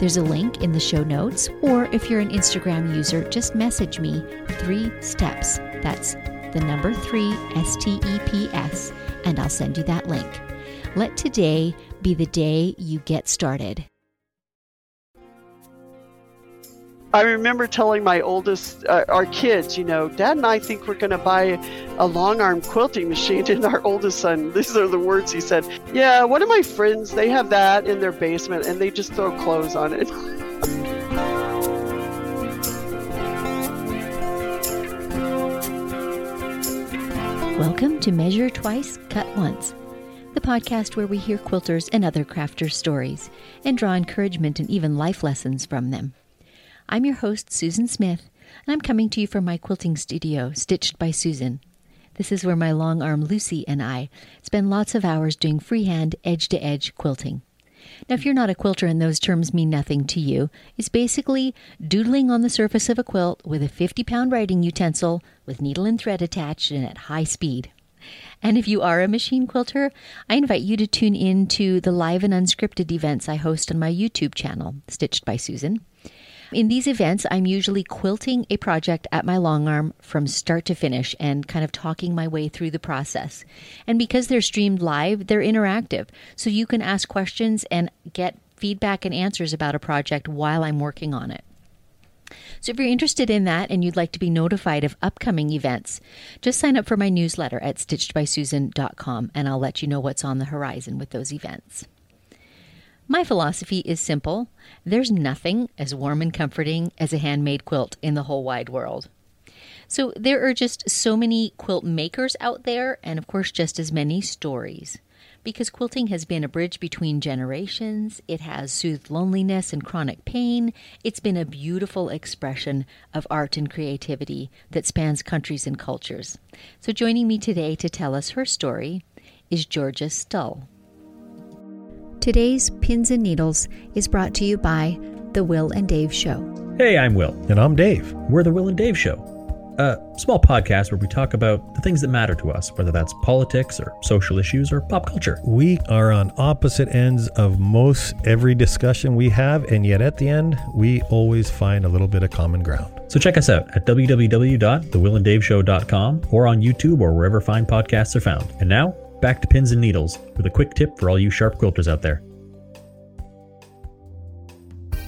there's a link in the show notes, or if you're an Instagram user, just message me three steps. That's the number three, S T E P S, and I'll send you that link. Let today be the day you get started. I remember telling my oldest, uh, our kids, you know, Dad and I think we're going to buy a long arm quilting machine. And our oldest son, these are the words he said, Yeah, one of my friends, they have that in their basement and they just throw clothes on it. Welcome to Measure Twice, Cut Once, the podcast where we hear quilters and other crafters' stories and draw encouragement and even life lessons from them. I'm your host, Susan Smith, and I'm coming to you from my quilting studio, Stitched by Susan. This is where my long arm Lucy and I spend lots of hours doing freehand, edge to edge quilting. Now, if you're not a quilter and those terms mean nothing to you, it's basically doodling on the surface of a quilt with a 50 pound writing utensil with needle and thread attached and at high speed. And if you are a machine quilter, I invite you to tune in to the live and unscripted events I host on my YouTube channel, Stitched by Susan. In these events, I'm usually quilting a project at my long arm from start to finish and kind of talking my way through the process. And because they're streamed live, they're interactive. So you can ask questions and get feedback and answers about a project while I'm working on it. So, if you're interested in that and you'd like to be notified of upcoming events, just sign up for my newsletter at stitchedbysusan.com and I'll let you know what's on the horizon with those events. My philosophy is simple there's nothing as warm and comforting as a handmade quilt in the whole wide world. So, there are just so many quilt makers out there, and of course, just as many stories. Because quilting has been a bridge between generations, it has soothed loneliness and chronic pain, it's been a beautiful expression of art and creativity that spans countries and cultures. So, joining me today to tell us her story is Georgia Stull. Today's Pins and Needles is brought to you by The Will and Dave Show. Hey, I'm Will. And I'm Dave. We're The Will and Dave Show, a small podcast where we talk about the things that matter to us, whether that's politics or social issues or pop culture. We are on opposite ends of most every discussion we have, and yet at the end, we always find a little bit of common ground. So check us out at www.thewillanddaveshow.com or on YouTube or wherever fine podcasts are found. And now, back to pins and needles with a quick tip for all you sharp quilters out there.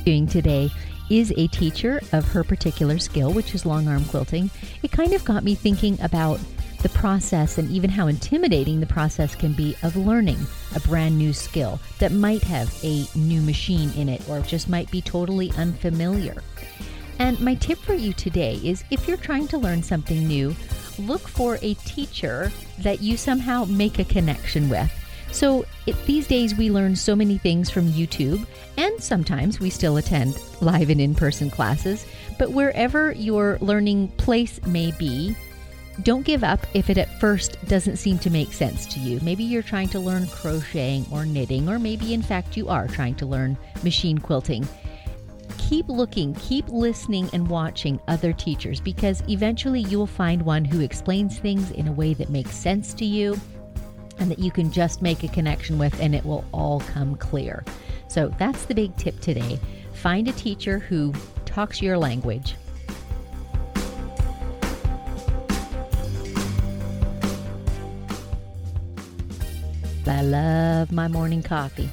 Doing today is a teacher of her particular skill, which is long arm quilting. It kind of got me thinking about the process and even how intimidating the process can be of learning a brand new skill that might have a new machine in it or just might be totally unfamiliar. And my tip for you today is if you're trying to learn something new, look for a teacher that you somehow make a connection with. So it, these days we learn so many things from YouTube, and sometimes we still attend live and in person classes. But wherever your learning place may be, don't give up if it at first doesn't seem to make sense to you. Maybe you're trying to learn crocheting or knitting, or maybe in fact you are trying to learn machine quilting keep looking, keep listening and watching other teachers because eventually you will find one who explains things in a way that makes sense to you and that you can just make a connection with and it will all come clear. So that's the big tip today. Find a teacher who talks your language. I love my morning coffee.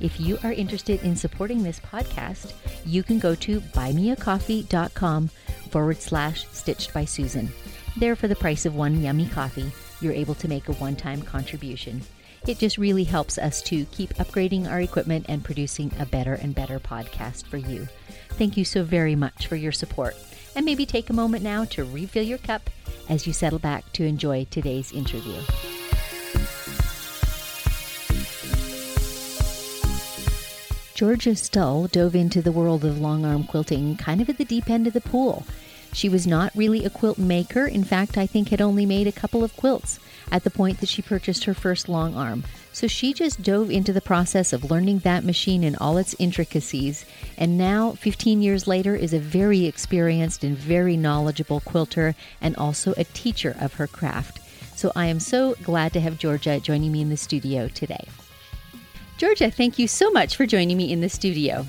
If you are interested in supporting this podcast, you can go to buymeacoffee.com forward slash stitched by Susan. There, for the price of one yummy coffee, you're able to make a one time contribution. It just really helps us to keep upgrading our equipment and producing a better and better podcast for you. Thank you so very much for your support. And maybe take a moment now to refill your cup as you settle back to enjoy today's interview. Georgia Stull dove into the world of long arm quilting kind of at the deep end of the pool. She was not really a quilt maker. In fact, I think had only made a couple of quilts at the point that she purchased her first long arm. So she just dove into the process of learning that machine and all its intricacies, and now, 15 years later, is a very experienced and very knowledgeable quilter and also a teacher of her craft. So I am so glad to have Georgia joining me in the studio today. Georgia, thank you so much for joining me in the studio.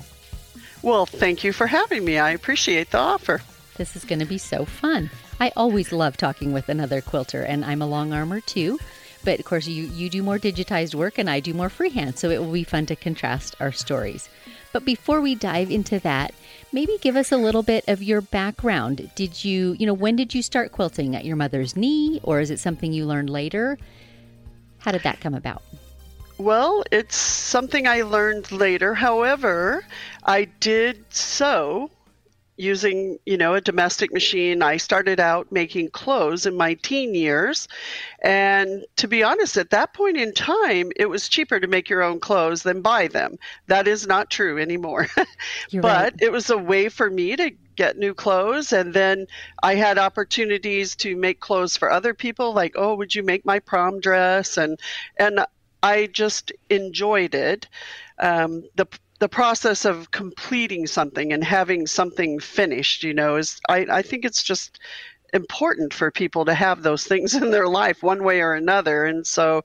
Well, thank you for having me. I appreciate the offer. This is going to be so fun. I always love talking with another quilter, and I'm a long armor too. But of course, you, you do more digitized work and I do more freehand, so it will be fun to contrast our stories. But before we dive into that, maybe give us a little bit of your background. Did you, you know, when did you start quilting? At your mother's knee, or is it something you learned later? How did that come about? Well, it's something I learned later. However, I did sew using, you know, a domestic machine. I started out making clothes in my teen years. And to be honest, at that point in time, it was cheaper to make your own clothes than buy them. That is not true anymore. but right. it was a way for me to get new clothes and then i had opportunities to make clothes for other people like oh would you make my prom dress and and I just enjoyed it. Um, the the process of completing something and having something finished, you know, is I, I think it's just important for people to have those things in their life one way or another. And so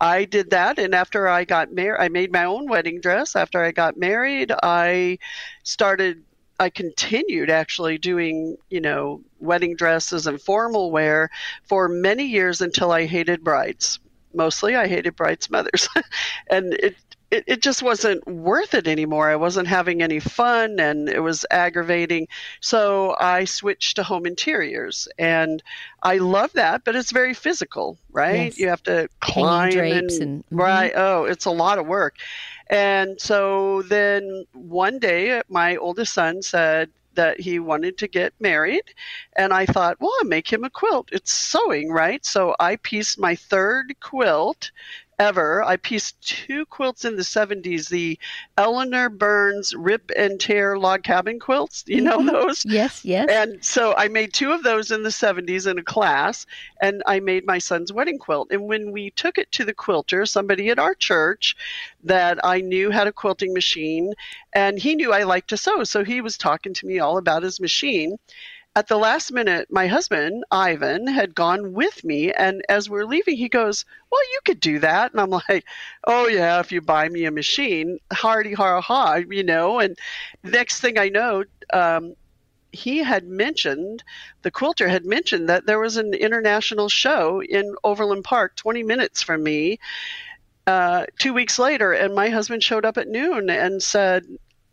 I did that. And after I got married, I made my own wedding dress. After I got married, I started I continued actually doing, you know, wedding dresses and formal wear for many years until I hated brides mostly. I hated brides' mothers, and it, it it just wasn't worth it anymore. I wasn't having any fun, and it was aggravating. So I switched to home interiors, and I love that. But it's very physical, right? Yes. You have to climb and, and- mhm. right. Oh, it's a lot of work. And so then one day, my oldest son said, that he wanted to get married. And I thought, well, I'll make him a quilt. It's sewing, right? So I pieced my third quilt ever. I pieced two quilts in the 70s, the Eleanor Burns Rip and Tear log cabin quilts. You know Mhm. those? Yes, yes. And so I made two of those in the 70s in a class, and I made my son's wedding quilt. And when we took it to the quilter, somebody at our church that I knew had a quilting machine, and he knew I liked to sew, so he was talking to me all about his machine. At the last minute, my husband, Ivan, had gone with me, and as we're leaving, he goes, Well, you could do that. And I'm like, Oh, yeah, if you buy me a machine, hardy ha ha, you know. And next thing I know, um, he had mentioned, the quilter had mentioned that there was an international show in Overland Park, 20 minutes from me, uh, two weeks later, and my husband showed up at noon and said,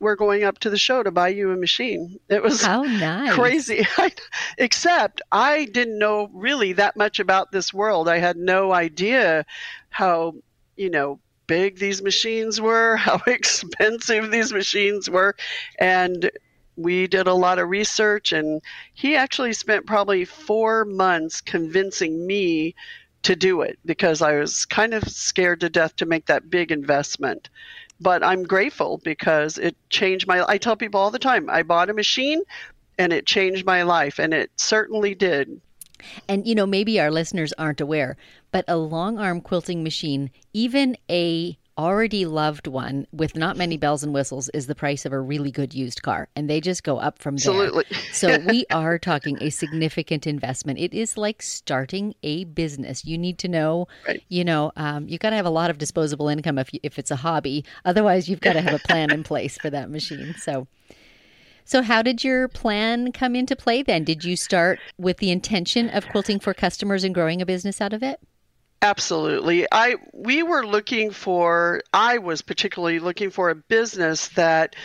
We're going up to the show to buy you a machine. It was How nice. crazy. Except I didn't know really that much about this world. I had no idea how, you know, big these machines were, how expensive these machines were. And we did a lot of research, and he actually spent probably four months convincing me to do it because I was kind of scared to death to make that big investment. But I'm grateful because it changed my I tell people all the time, I bought a machine and it changed my life and it certainly did. And you know, maybe our listeners aren't aware, but a long arm quilting machine, even a already loved one with not many bells and whistles is the price of a really good used car and they just go up from there. Absolutely. so we are talking a significant investment. It is like starting a business. You need to know, Right. you know, um, you got to have a lot of disposable income if you, if it's a hobby. Otherwise, you've got to have a plan in place for that machine. So, so how did your plan come into play then? Did you start with the intention of quilting for customers and growing a business out of it? Absolutely. I we were looking for I was particularly looking for a business that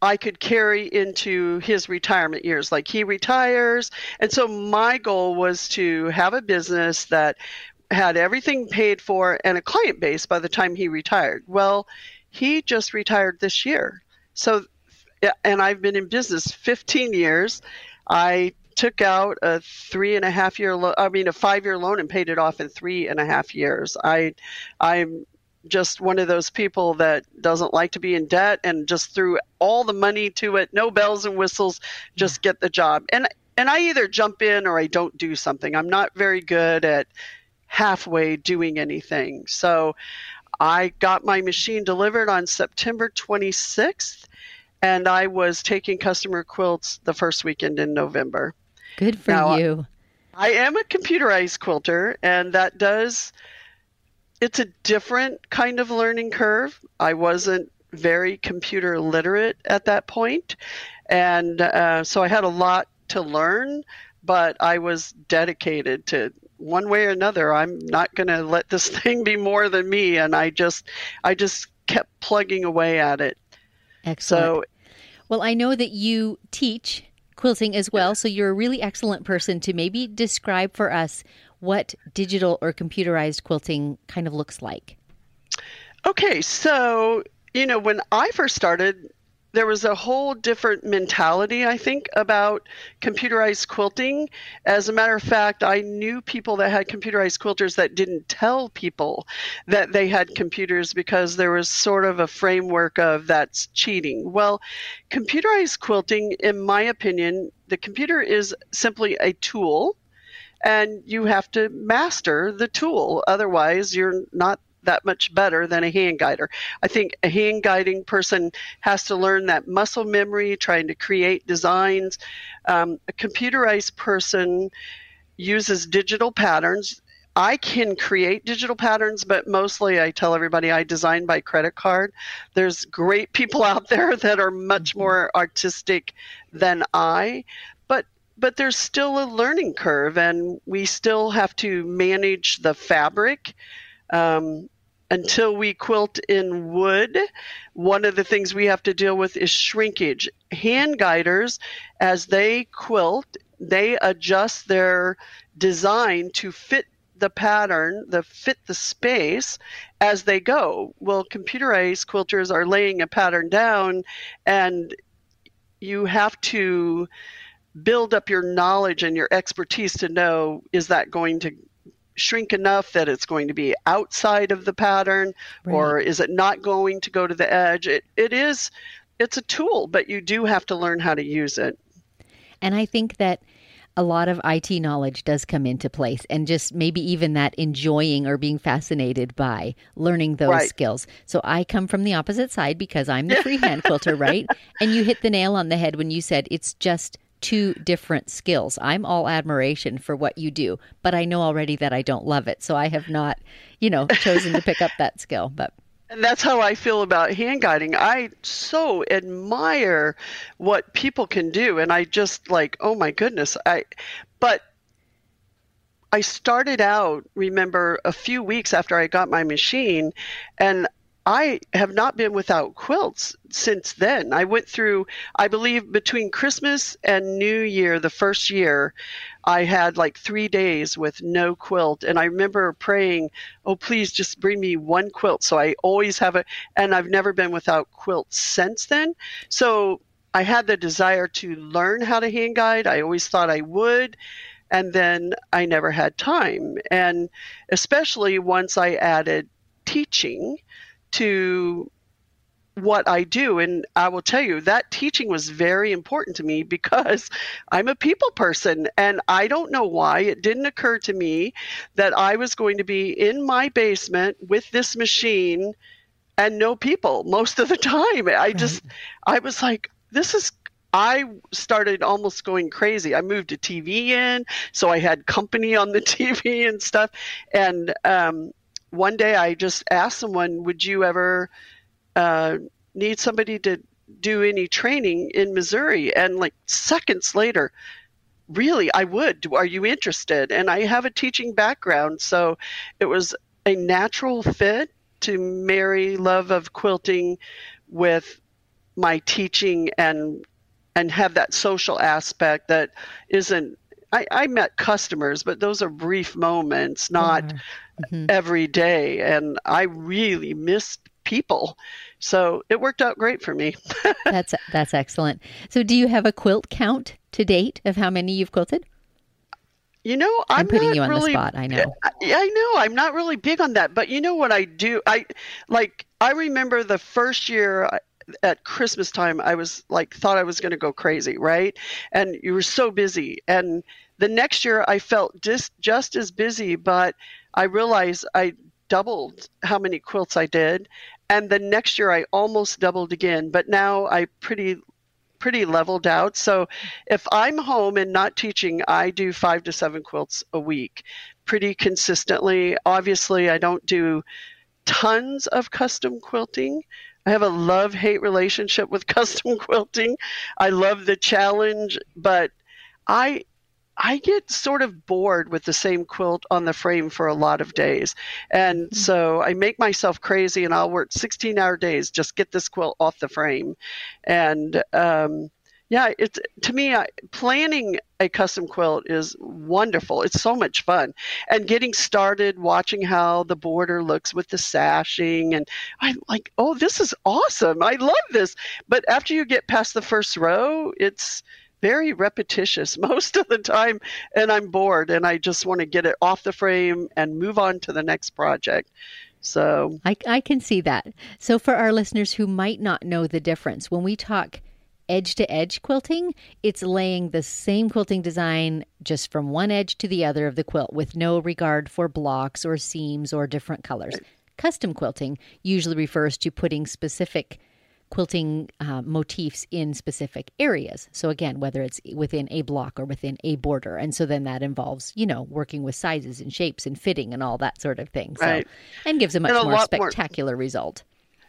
I could carry into his retirement years. Like he retires, and so my goal was to have a business that had everything paid for and a client base by the time he retired. Well, he just retired this year. So and I've been in business 15 years. I took out a three and a half year lo- I mean a five year loan and paid it off in three and a half years. I I'm just one of those people that doesn't like to be in debt and just threw all the money to it, no bells and whistles, just get the job. And and I either jump in or I don't do something. I'm not very good at halfway doing anything. So I got my machine delivered on September 26th, and I was taking customer quilts the first weekend in November. Good for now, you. I am a computerized quilter, and that does, it's a different kind of learning curve. I wasn't very computer literate at that point, and uh, so I had a lot to learn, but I was dedicated to one way or another. I'm not going to let this thing be more than me, and I just, I just kept plugging away at it. Excellent. So, well, I know that you teach quilting as well, so you're a really excellent person to maybe describe for us what digital or computerized quilting kind of looks like. Okay, so you know, when I first started, there was a whole different mentality, I think, about computerized quilting. As a matter of fact, I knew people that had computerized quilters that didn't tell people that they had computers because there was sort of a framework of that's cheating. Well, computerized quilting, in my opinion, the computer is simply a tool and you have to master the tool. Otherwise, you're not that much better than a hand guider. I think a hand guiding person has to learn that muscle memory, trying to create designs. Um, a computerized person uses digital patterns. I can create digital patterns, but mostly I tell everybody I design by credit card. There's great people out there that are much mm-hmm. more artistic than I, but but there's still a learning curve, and we still have to manage the fabric. Um, until we quilt in wood, one of the things we have to deal with is shrinkage. Hand guiders, as they quilt, they adjust their design to fit the pattern, the fit the space as they go. Well, computerized quilters are laying a pattern down and you have to build up your knowledge and your expertise to know is that going to shrink enough that it's going to be outside of the pattern right. or is it not going to go to the edge it, it is it's a tool but you do have to learn how to use it and i think that a lot of IT knowledge does come into place and just maybe even that enjoying or being fascinated by learning those right. skills. So I come from the opposite side because I'm the freehand quilter, right? And you hit the nail on the head when you said it's just two different skills. I'm all admiration for what you do, but I know already that I don't love it. So I have not, you know, chosen to pick up that skill. But and that's how I feel about hand guiding. I so admire what people can do and I just like, oh my goodness. I but I started out, remember, a few weeks after I got my machine, and I have not been without quilts since then. I went through, I believe, between Christmas and New Year, the first year, I had like three days with no quilt. And I remember praying, oh, please just bring me one quilt. So I always have it. And I've never been without quilts since then. So I had the desire to learn how to hand guide. I always thought I would. And then I never had time. And especially once I added teaching to what I do. And I will tell you that teaching was very important to me because I'm a people person. And I don't know why it didn't occur to me that I was going to be in my basement with this machine and no people most of the time. I just, I was like, this is. I started almost going crazy. I moved a TV in, so I had company on the TV and stuff. And um, one day I just asked someone, "Would you ever uh, need somebody to do any training in Missouri?" And like seconds later, really, I would. Are you interested? And I have a teaching background, so it was a natural fit to marry love of quilting with my teaching and and have that social aspect that isn't I, I met customers, but those are brief moments, not mm-hmm mm-hmm. every day, and I really missed people. So it worked out great for me. that's that's excellent. So do you have a quilt count to date of how many you've quilted? You know, I'm, I'm putting you on really, the spot. I know. I, I know. I'm not really big on that, but you know what I do? I like. I remember the first year at Christmas time, I was like, thought I was going to go crazy, right? And you were so busy. And the next year, I felt just, just as busy, but I realized I doubled how many quilts I did. And the next year, I almost doubled again. But now I pretty pretty leveled out. So if I'm home and not teaching, I do five to seven quilts a week pretty consistently. Obviously, I don't do tons of custom quilting. I have a love hate relationship with custom quilting. I love the challenge, but I I get sort of bored with the same quilt on the frame for a lot of days. And mm-hmm. so I make myself crazy and I'll work 16 hour days, just get this quilt off the frame. And um, yeah, it's to me I, planning a custom quilt is wonderful. It's so much fun, and getting started, watching how the border looks with the sashing, and I'm like, oh, this is awesome. I love this. But after you get past the first row, it's very repetitious most of the time, and I'm bored, and I just want to get it off the frame and move on to the next project. So I, I can see that. So for our listeners who might not know the difference, when we talk edge to edge quilting, it's laying the same quilting design just from one edge to the other of the quilt with no regard for blocks or seams or different colors. Custom quilting usually refers to putting specific quilting uh, motifs in specific areas. So, again, whether it's within a block or within a border. And so then that involves, you know, working with sizes and shapes and fitting and all that sort of thing. So, right. And gives a much a more spectacular more. result.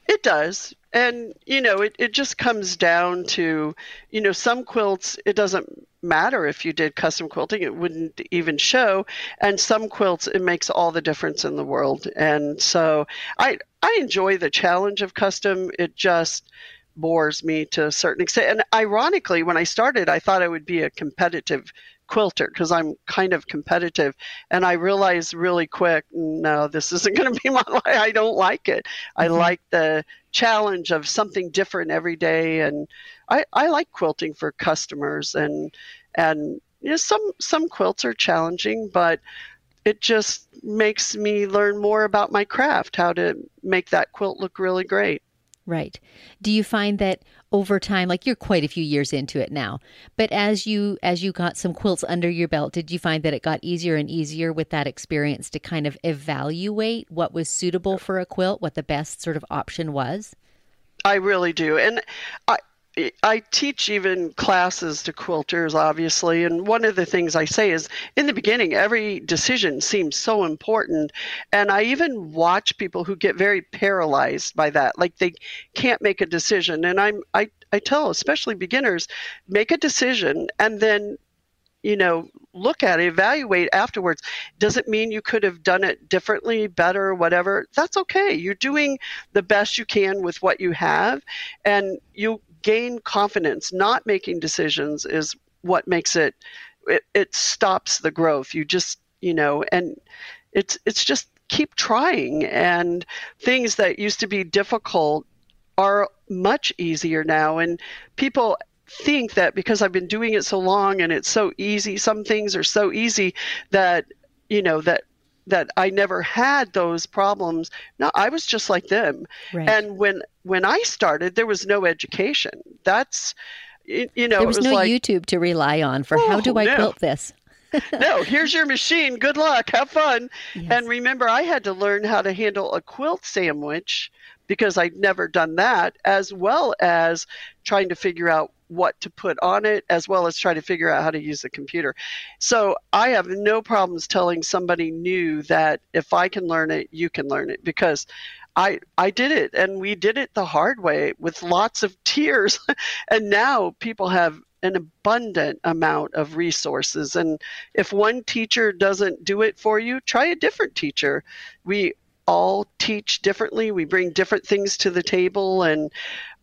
It does. And, you know, it, it just comes down to, you know, some quilts, it doesn't matter if you did custom quilting, it wouldn't even show. And some quilts, it makes all the difference in the world. And so I, I enjoy the challenge of custom. It just bores me to a certain extent. And ironically, when I started, I thought I would be a competitive quilter because I'm kind of competitive. And I realized really quick, no, this isn't going to be my life. I don't like it. Mm-hmm. I like the challenge of something different every day. And I, I like quilting for customers and, and, you know, some, some quilts are challenging, but it just makes me learn more about my craft, how to make that quilt look really great. Right. Do you find that over time like you're quite a few years into it now, but as you as you got some quilts under your belt, did you find that it got easier and easier with that experience to kind of evaluate what was suitable for a quilt, what the best sort of option was? I really do. And I I teach even classes to quilters, obviously, and one of the things I say is in the beginning, every decision seems so important. And I even watch people who get very paralyzed by that, like they can't make a decision. And I'm, I, I tell especially beginners, make a decision and then you know look at it evaluate afterwards does it mean you could have done it differently better whatever that's okay you're doing the best you can with what you have and you gain confidence. Not making decisions is what makes it, it, it stops the growth. You just, you know, and it's, it's just keep trying. And things that used to be difficult are much easier now. And people think that because I've been doing it so long and it's so easy, some things are so easy that, you know, that that I never had those problems. No, I was just like them. Right. And when when I started, there was no education. That's you know, there was, was no like, YouTube to rely on for oh, how do I no. quilt this. no, here's your machine. Good luck. Have fun. Yes. And remember, I had to learn how to handle a quilt sandwich because I'd never done that, as well as trying to figure out what to put on it, as well as try to figure out how to use the computer. So I have no problems telling somebody new that if I can learn it, you can learn it because I I did it and we did it the hard way with lots of tears. and now people have an abundant amount of resources and if one teacher doesn't do it for you, try a different teacher. We all teach differently. We bring different things to the table and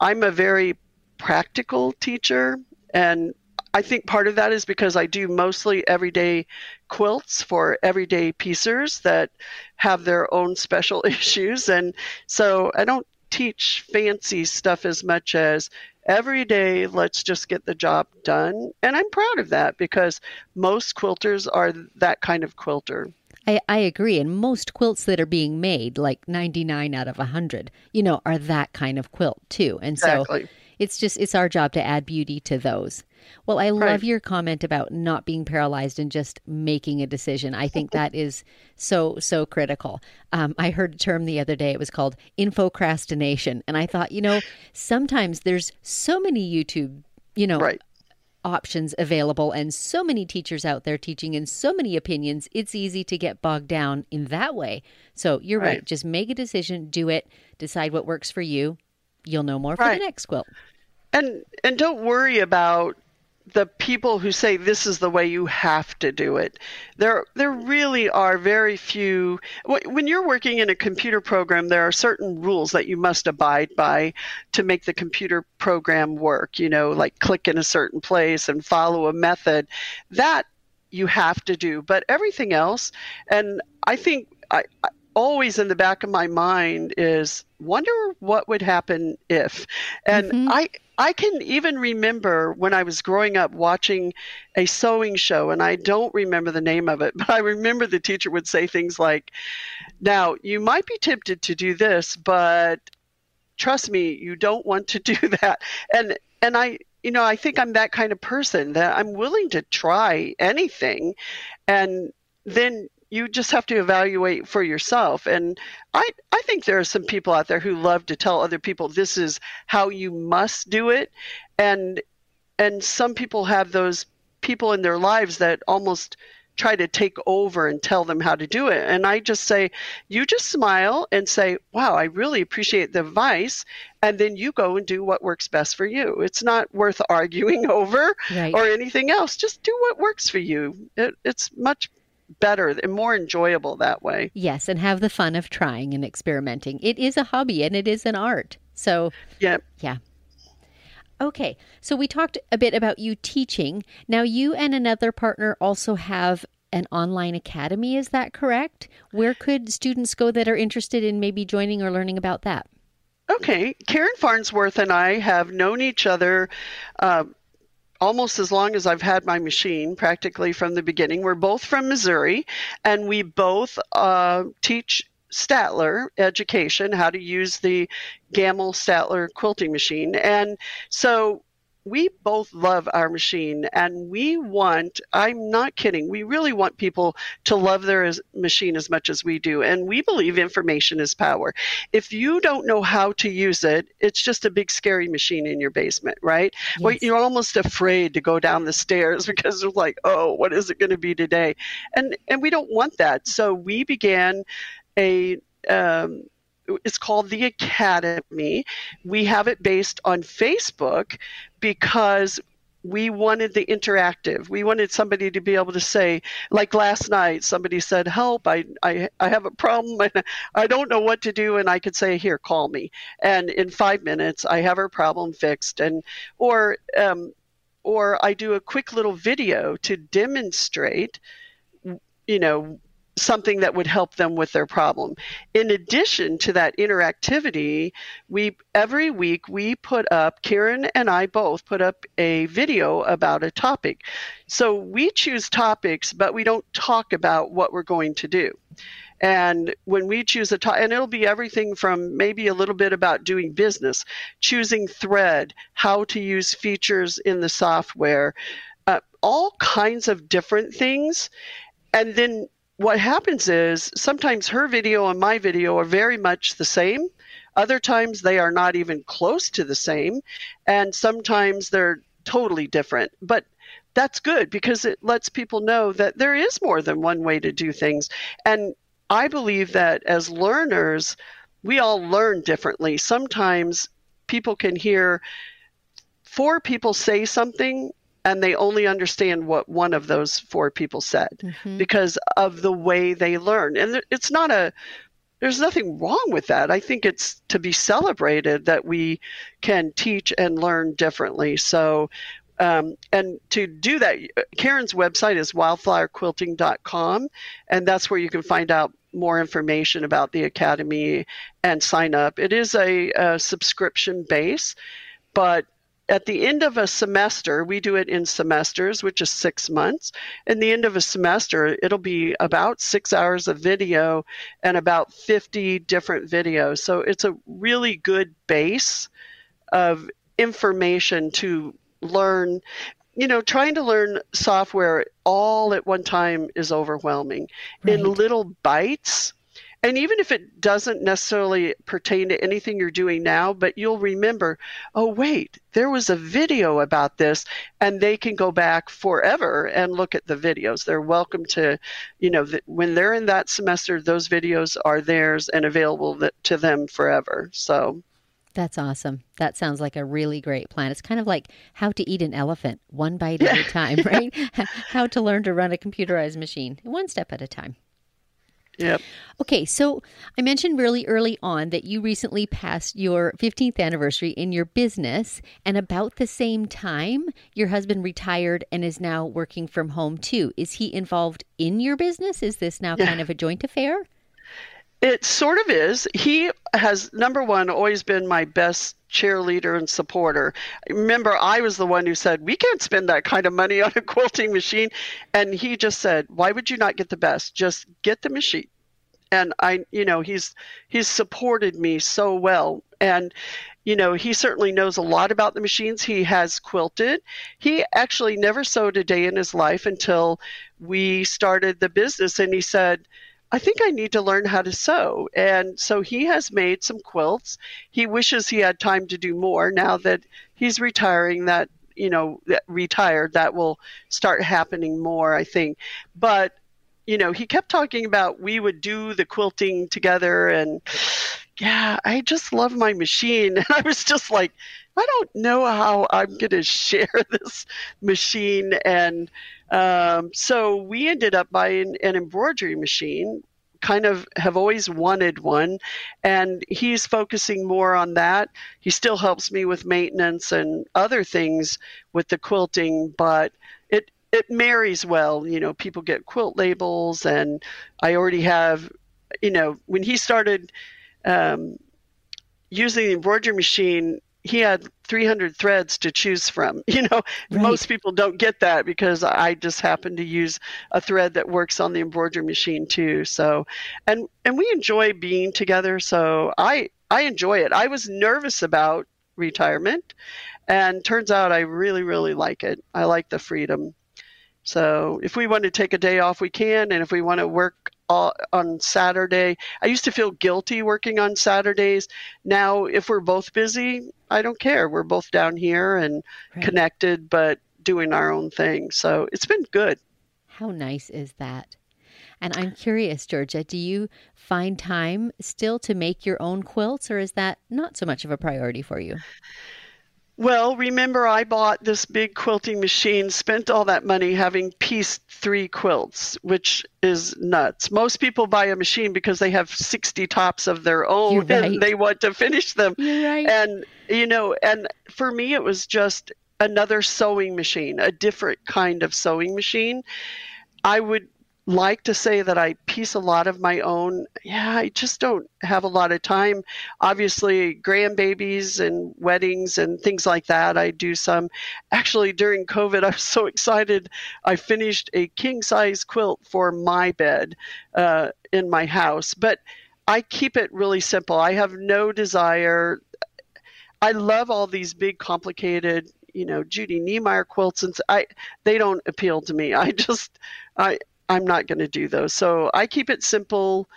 I'm a very practical teacher. And I think part of that is because I do mostly everyday quilts for everyday piecers that have their own special issues. And so I don't teach fancy stuff as much as every day, let's just get the job done. And I'm proud of that because most quilters are that kind of quilter. I, I agree. And most quilts that are being made, like 99 out of 100, you know, are that kind of quilt too. And Exactly. so it's just, it's our job to add beauty to those. Well, I Right. love your comment about not being paralyzed and just making a decision. I think that is so, so critical. Um, I heard a term the other day. It was called infocrastination. And I thought, you know, sometimes there's so many YouTube, you know, Right. options available and so many teachers out there teaching and so many opinions it's easy to get bogged down in that way so you're right, Right. just make a decision do it decide what works for you you'll know more for Right. the next quilt And and don't worry about the people who say this is the way you have to do it. There there really are very few when you're working in a computer program there are certain rules that you must abide by to make the computer program work, you know, like click in a certain place and follow a method. That you have to do, but everything else and I think I, I always in the back of my mind is wonder what would happen if and Mhm. i i can even remember when i was growing up watching a sewing show and i don't remember the name of it but i remember the teacher would say things like now you might be tempted to do this but trust me you don't want to do that and and i you know i think i'm that kind of person that i'm willing to try anything and then you just have to evaluate for yourself. And i i think there are some people out there who love to tell other people this is how you must do it. And and some people have those people in their lives that almost try to take over and tell them how to do it. And i just say you just smile and say wow i really appreciate the advice. And then you go and do what works best for you. It's not worth arguing over right. or anything else. Just do what works for you. It, it's much better and more enjoyable that way yes and have the fun of trying and experimenting it is a hobby and it is an art so yeah Yeah. Okay, so we talked a bit about you teaching. Now, you and another partner also have an online academy, is that correct? Where could students go that are interested in maybe joining or learning about that? Okay, Karen Farnsworth and I have known each other uh, almost as long as I've had my machine, practically from the beginning. We're both from Missouri, and we both uh, teach Statler education, how to use the Gammill Statler quilting machine. And so we both love our machine and we want i'm not kidding we really want people to love their as- machine as much as we do and we believe information is power. If you don't know how to use it it's just a big scary machine in your basement right? Well you're almost afraid to go down the stairs because you're like oh what is it going to be today? And and we don't want that. So we began a um, it's called the academy we have it based on facebook because we wanted the interactive. We wanted somebody to be able to say, like last night, somebody said, "Help! I I, I have a problem. and I don't know what to do," and I could say, "Here, call me." And in five minutes, I have her problem fixed. And or um, or I do a quick little video to demonstrate, you know, something that would help them with their problem. In addition to that interactivity, we every week we put up Karen and I both put up a video about a topic. So we choose topics, but we don't talk about what we're going to do. And when we choose a topic, and it'll be everything from maybe a little bit about doing business, choosing thread, how to use features in the software, uh, all kinds of different things. And then what happens is sometimes her video and my video are very much the same. Other times they are not even close to the same. And sometimes they're totally different. But that's good because it lets people know that there is more than one way to do things. And I believe that as learners, we all learn differently. Sometimes people can hear four people say something and they only understand what one of those four people said Mhm. because of the way they learn. And it's not a, there's nothing wrong with that. I think it's to be celebrated that we can teach and learn differently. So, um, and to do that, Karen's website is wildflowerquilting.com, and that's where you can find out more information about the Academy and sign up. It is a, a subscription base, but at the end of a semester, we do it in semesters, which is six months. In the end of a semester, it'll be about six hours of video and about 50 different videos. So it's a really good base of information to learn. You know, trying to learn software all at one time is overwhelming. Right. In little bites, and even if it doesn't necessarily pertain to anything you're doing now, but you'll remember, oh, wait, there was a video about this, and they can go back forever and look at the videos. They're welcome to, you know, th- when they're in that semester, those videos are theirs and available th- to them forever. So, That's awesome. That sounds like a really great plan. It's kind of like how to eat an elephant, one bite at a time, right? how to learn to run a computerized machine, one step at a time. Yep. Okay, so I mentioned really early on that you recently passed your 15th anniversary in your business, and about the same time, your husband retired and is now working from home too. Is he involved in your business? Is this now kind of a joint affair? It sort of is. He has, number one, always been my best cheerleader and supporter. Remember, I was the one who said, We can't spend that kind of money on a quilting machine. And he just said, Why would you not get the best? Just get the machine. And I, you know, he's he's supported me so well. And you know, he certainly knows a lot about the machines. He has quilted. He actually never sewed a day in his life until we started the business. And he said, I think I need to learn how to sew. And so he has made some quilts. He wishes he had time to do more now that he's retiring that you know retired that will start happening more I think. But you know, he kept talking about we would do the quilting together and yeah, I just love my machine. And I was just like, I don't know how I'm going to share this machine. And um, so we ended up buying an embroidery machine. Kind of have always wanted one, and he's focusing more on that. He still helps me with maintenance and other things with the quilting, but it it marries well. You know, people get quilt labels, and I already have. You know, when he started um, using the embroidery machine, he had 300 threads to choose from. You know, Right. most people don't get that because I just happen to use a thread that works on the embroidery machine too. So, and and we enjoy being together. So I I enjoy it. I was nervous about retirement, and turns out I really really like it. I like the freedom. So if we want to take a day off, we can, and if we want to work all, on Saturday, I used to feel guilty working on Saturdays. Now, if we're both busy, I don't care. We're both down here and Right. connected, but doing our own thing. So it's been good. How nice is that? And I'm curious, Georgia, do you find time still to make your own quilts, or is that not so much of a priority for you? Well, remember, I bought this big quilting machine, spent all that money having pieced three quilts, which is nuts. Most people buy a machine because they have 60 tops of their own right. and they want to finish them. Right. And, you know, and for me, it was just another sewing machine, a different kind of sewing machine. I would like to say that I piece a lot of my own. Yeah, I just don't have a lot of time. Obviously, grandbabies and weddings and things like that, I do some. Actually, during COVID, I was so excited. I finished a king size quilt for my bed uh, in my house, but I keep it really simple. I have no desire. I love all these big, complicated, you know, Judy Niemeyer quilts, and I they don't appeal to me. I just, I I'm not going to do those. So I keep it simple,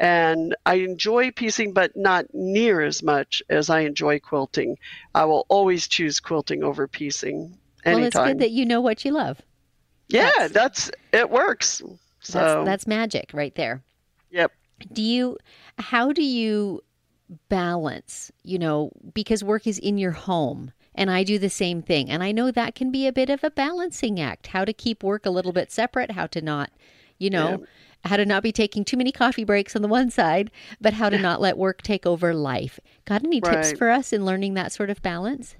and I enjoy piecing, but not near as much as I enjoy quilting. I will always choose quilting over piecing well, it's good that you know what you love. yeah, that's- that's it works. So That's that's magic right there. yep. Do you how do you balance, you know, because work is in your home and I do the same thing. And I know that can be a bit of a balancing act, how to keep work a little bit separate, how to not, you know, how to not be taking too many coffee breaks on the one side, but how to not let work take over life. Got any tips for us in learning that sort of balance?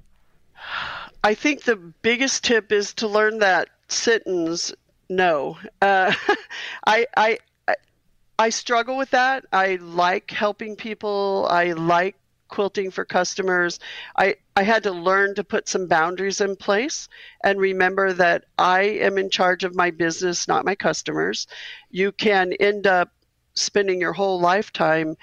I think the biggest tip is to learn that sentence no. Uh, I, I, I- I struggle with that. I like helping people. I like quilting for customers, I, I had to learn to put some boundaries in place and remember that I am in charge of my business, not my customers. You can end up spending your whole lifetime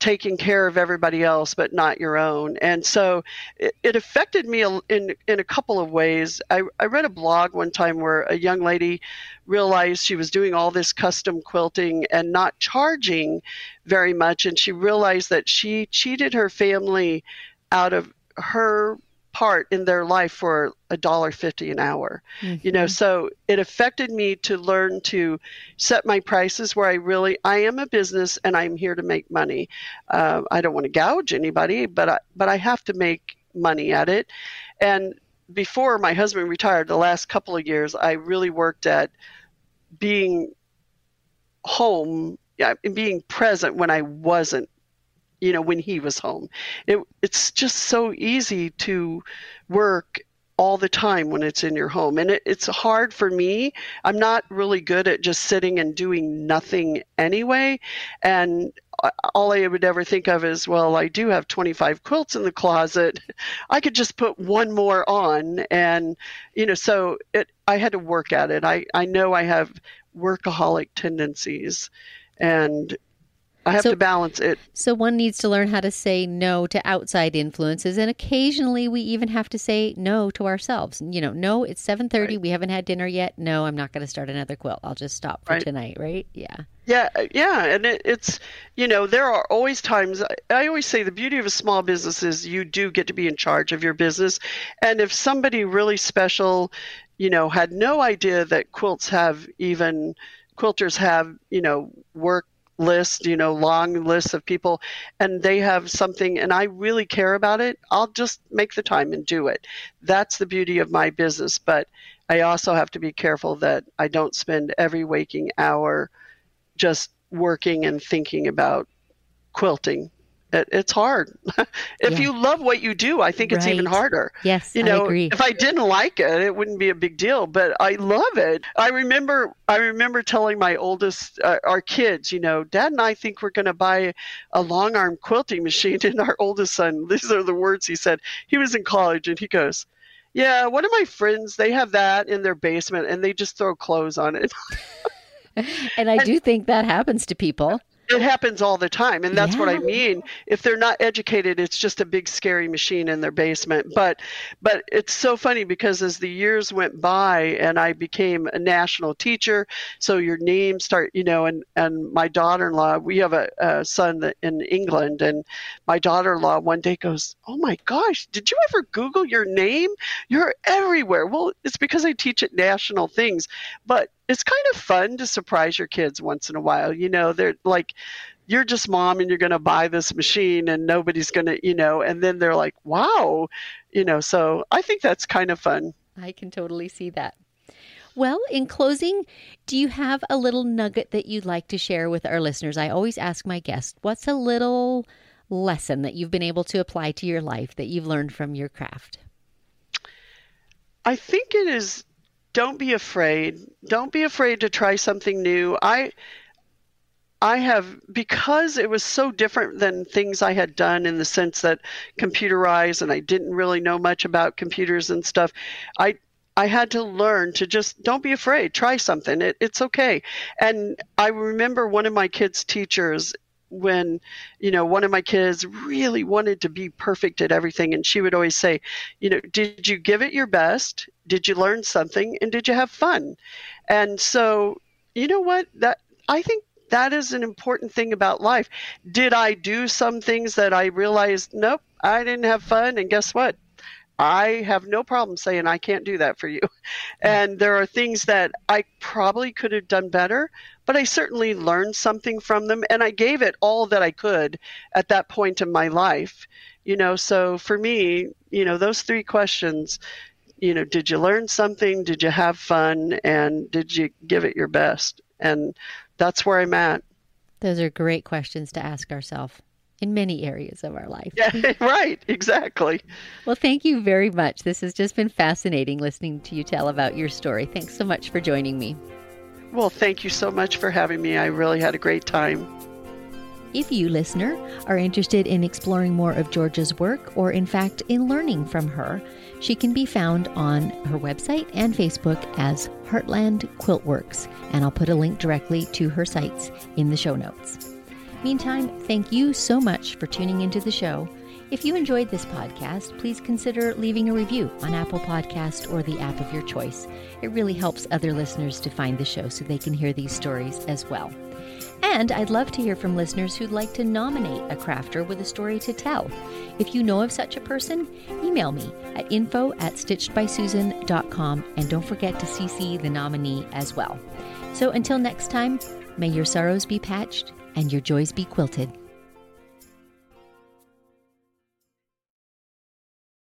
taking care of everybody else but not your own. And so it, it, affected me in in a couple of ways. I, I read a blog one time where a young lady realized she was doing all this custom quilting and not charging very much and she realized that she cheated her family out of her part in their life for a dollar fifty an hour mm-hmm. you know mm-hmm. so it affected me to learn to set my prices where i really i am a business and i'm here to make money uh, i don't want to gouge anybody but i but i have to make money at it and before my husband retired the last couple of years i really worked at being home yeah, and being present when i wasn't you know when he was home. It, it's just so easy to work all the time when it's in your home. And it, it's hard for me. I'm not really good at just sitting and doing nothing anyway. And all i would ever think of is well i do have 25 quilts in the closet. I could just put one more on. And you know so it i had to work at it. I i know i have workaholic tendencies. And I have so, to balance it. So one needs to learn how to say no to outside influences and occasionally we even have to say no to ourselves. You know, no, it's 7:30, right. we haven't had dinner yet. No, I'm not going to start another quilt. I'll just stop for right. tonight, right? Yeah. Yeah, uh, yeah, and it, it's you know there are always times. I always say the beauty of a small business is you do get to be in charge of your business, and if somebody really special, you know, had no idea that quilts have even quilters have you know work list, you know, long lists of people, and they have something, and I really care about it, I'll just make the time and do it. That's the beauty of my business. But I also have to be careful that I don't spend every waking hour just working and thinking about quilting it, it's hard. if yeah. you love what you do, I think it's right. even harder. Yes, you know, I if I didn't like it, it wouldn't be a big deal. But I love it. I remember, I remember telling my oldest, uh, our kids, you know, Dad and I think we're going to buy a long arm quilting machine. And our oldest son, these are the words he said. He was in college, and he goes, "Yeah, one of my friends, they have that in their basement, and they just throw clothes on it." and I and, do think that happens to people it happens all the time and that's yeah. what i mean. If they're not educated it's just a big scary machine in their basement. But but it's so funny because as the years went by and i became a national teacher so your name start you know and and my daughter-in-law we have a, a son in england and my daughter-in-law one day goes oh my gosh did you ever google your name? You're everywhere. Well it's because i teach at national things. But it's kind of fun to surprise your kids once in a while. You know, they're like, you're just mom and you're going to buy this machine and nobody's going to, you know, and then they're like, wow, you know, so I think that's kind of fun. I can totally see that. Well, in closing, do you have a little nugget that you'd like to share with our listeners? I always ask my guests, what's a little lesson that you've been able to apply to your life that you've learned from your craft? I think it is don't be afraid. Don't be afraid to try something new. I I have because it was so different than things I had done in the sense that computerized and I didn't really know much about computers and stuff. I I had to learn to just don't be afraid, try something. It, it's okay. And I remember one of my kids' teachers when you know one of my kids really wanted to be perfect at everything and she would always say you know did you give it your best? Did you learn something? And did you have fun? And so you know what? That i think that is an important thing about life. Did i do some things that i realized nope i didn't have fun and guess what? I have no problem saying I can't do that for you. Mm. And there are things that I probably could have done better, but I certainly learned something from them and I gave it all that I could at that point in my life. You know, so for me, you know, those three questions, you know, did you learn something? Did you have fun? And did you give it your best? And that's where I'm at. Those are great questions to ask ourselves in many areas of our life. Yeah, right, exactly. Well, thank you very much. This has just been fascinating listening to you tell about your story. Thanks so much for joining me. Well, thank you so much for having me. I really had a great time. If you, listener, are interested in exploring more of Georgia's work, or in fact in learning from her, she can be found on her website and Facebook as Heartland Quilt Works, and I'll put a link directly to her sites in the show notes. Meantime, thank you so much for tuning into the show. If you enjoyed this podcast, please consider leaving a review on Apple Podcast or the app of your choice. It really helps other listeners to find the show so they can hear these stories as well. And I'd love to hear from listeners who'd like to nominate a crafter with a story to tell. If you know of such a person, email me at info at stitchedbysusan.com and don't forget to CC the nominee as well. So until next time, may your sorrows be patched and your joys be quilted.